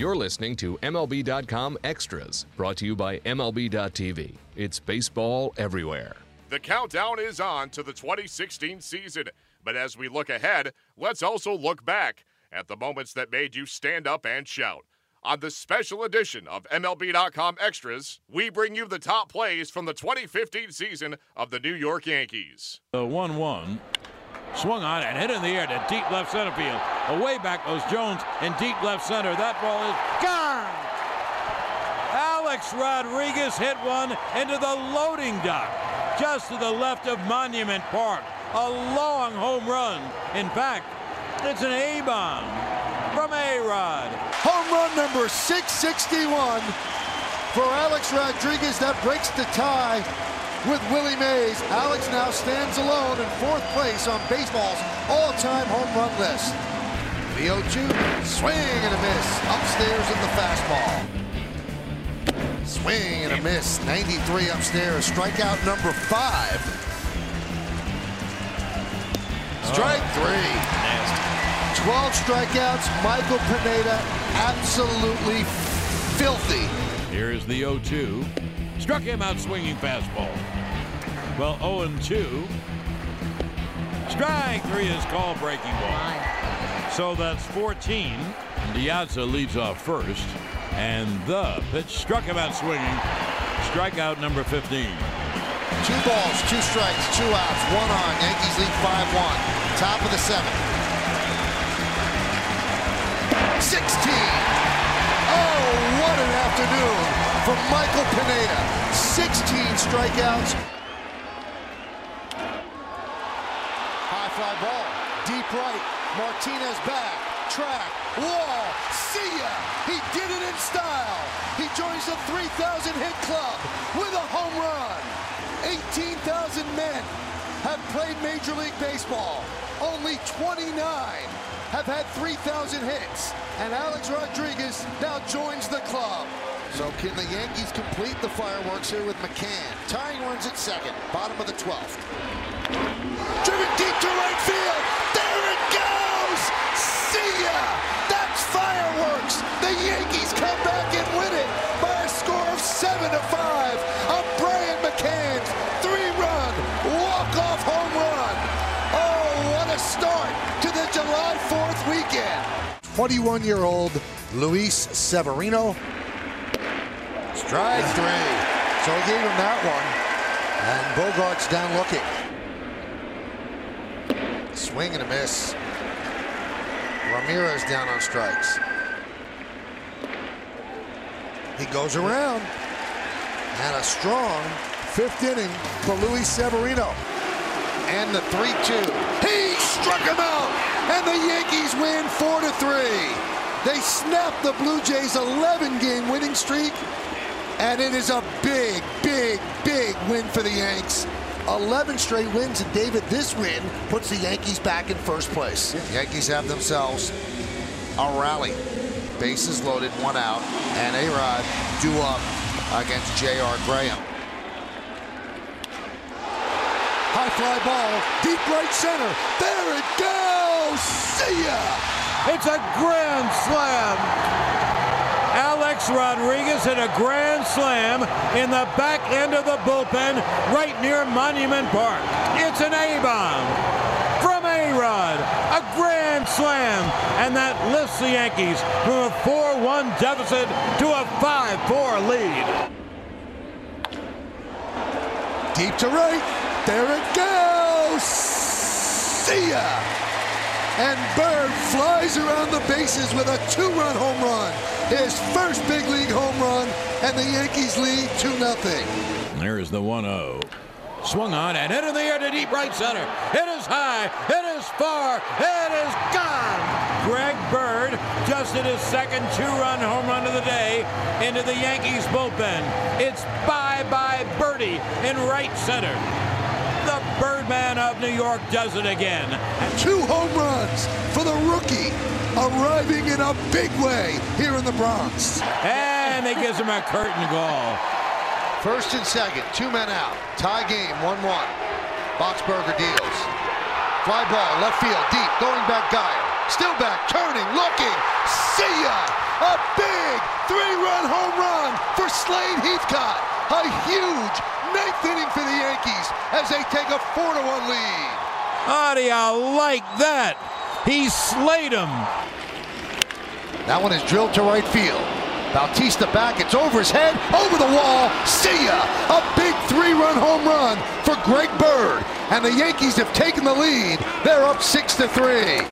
You're listening to MLB.com Extras, brought to you by MLB.tv. It's baseball everywhere. The countdown is on to the 2016 season. But as we look ahead, let's also look back at the moments that made you stand up and shout. On this special edition of MLB.com Extras, we bring you the top plays from the 2015 season of the New York Yankees. The 1 1 swung on and hit in the air to deep left center field. Away back goes Jones in deep left center. That ball is gone. Alex Rodriguez hit one into the loading dock just to the left of Monument Park. A long home run. In fact, it's an A bomb from A Rod. Home run number 661 for Alex Rodriguez. That breaks the tie with Willie Mays. Alex now stands alone in fourth place on baseball's all-time home run list. The 0-2, swing and a miss, upstairs in the fastball. Swing and a miss, 93 upstairs, strikeout number five. Strike oh. three. 12 strikeouts, Michael Pineda absolutely filthy. Here's the 0-2. Struck him out swinging fastball. Well, 0-2. Strike three is called breaking ball. So that's 14. De Aza leads off first. And the pitch struck him out swinging. Strikeout number 15. Two balls, two strikes, two outs, one on. Yankees lead 5-1. Top of the seventh. 16. Oh, what an afternoon for Michael Pineda. 16 strikeouts. High fly ball, deep right. Martinez back, track, wall. See ya! He did it in style. He joins the 3,000 hit club with a home run. 18,000 men have played Major League Baseball. Only 29 have had 3,000 hits, and Alex Rodriguez now joins the club. So can the Yankees complete the fireworks here with McCann? Tying runs at second, bottom of the 12th. Driven deep to 7 to 5 on Brian McCann's three-run walk-off home run. Oh, what a start to the July 4th weekend. 21-year-old Luis Severino. Strike three. So he gave him that one. And Bogaerts down looking. Swing and a miss. Ramirez down on strikes. He goes around. And a strong fifth inning for Luis Severino. And the 3-2. He struck him out. And the Yankees win 4-3. They snap the Blue Jays 11 game winning streak. And it is a big, big, big win for the Yanks. 11 straight wins, and David, this win puts the Yankees back in first place. Yankees have themselves a rally. Bases loaded, one out, and A-Rod due up against J.R. Graham. High fly ball, deep right center. There it goes! See ya! It's a grand slam. Alex Rodriguez hit a grand slam in the back end of the bullpen right near Monument Park. It's an A-bomb from A-Rod. A grand slam. And that lifts the Yankees from a 4-1 deficit to a 5-4 lead. Deep to right. There it goes! See ya! And Bird flies around the bases with a two-run home run. His first big league home run, and the Yankees lead 2-0. There's the 1-0. Swung on and hit in the air to deep right center. It is high. It is far. It is gone. Greg Bird just hit his second two-run home run of the day into the Yankees bullpen. It's bye-bye Birdie in right center. The Birdman of New York does it again. Two home runs for the rookie, arriving in a big way here in the Bronx. And he gives him a curtain call. First and second, two men out. Tie game, 1-1. Boxberger deals. Fly ball, left field, deep, going back Guyer. Still back, turning, looking. See ya! A big three-run home run for Slade Heathcott. A huge ninth inning for the Yankees as they take a 4-1 lead. How do you like that? He slayed him. That one is drilled to right field. Bautista back, it's over his head, over the wall. See ya! A big three-run home run for Greg Bird, and the Yankees have taken the lead. They're up six to three.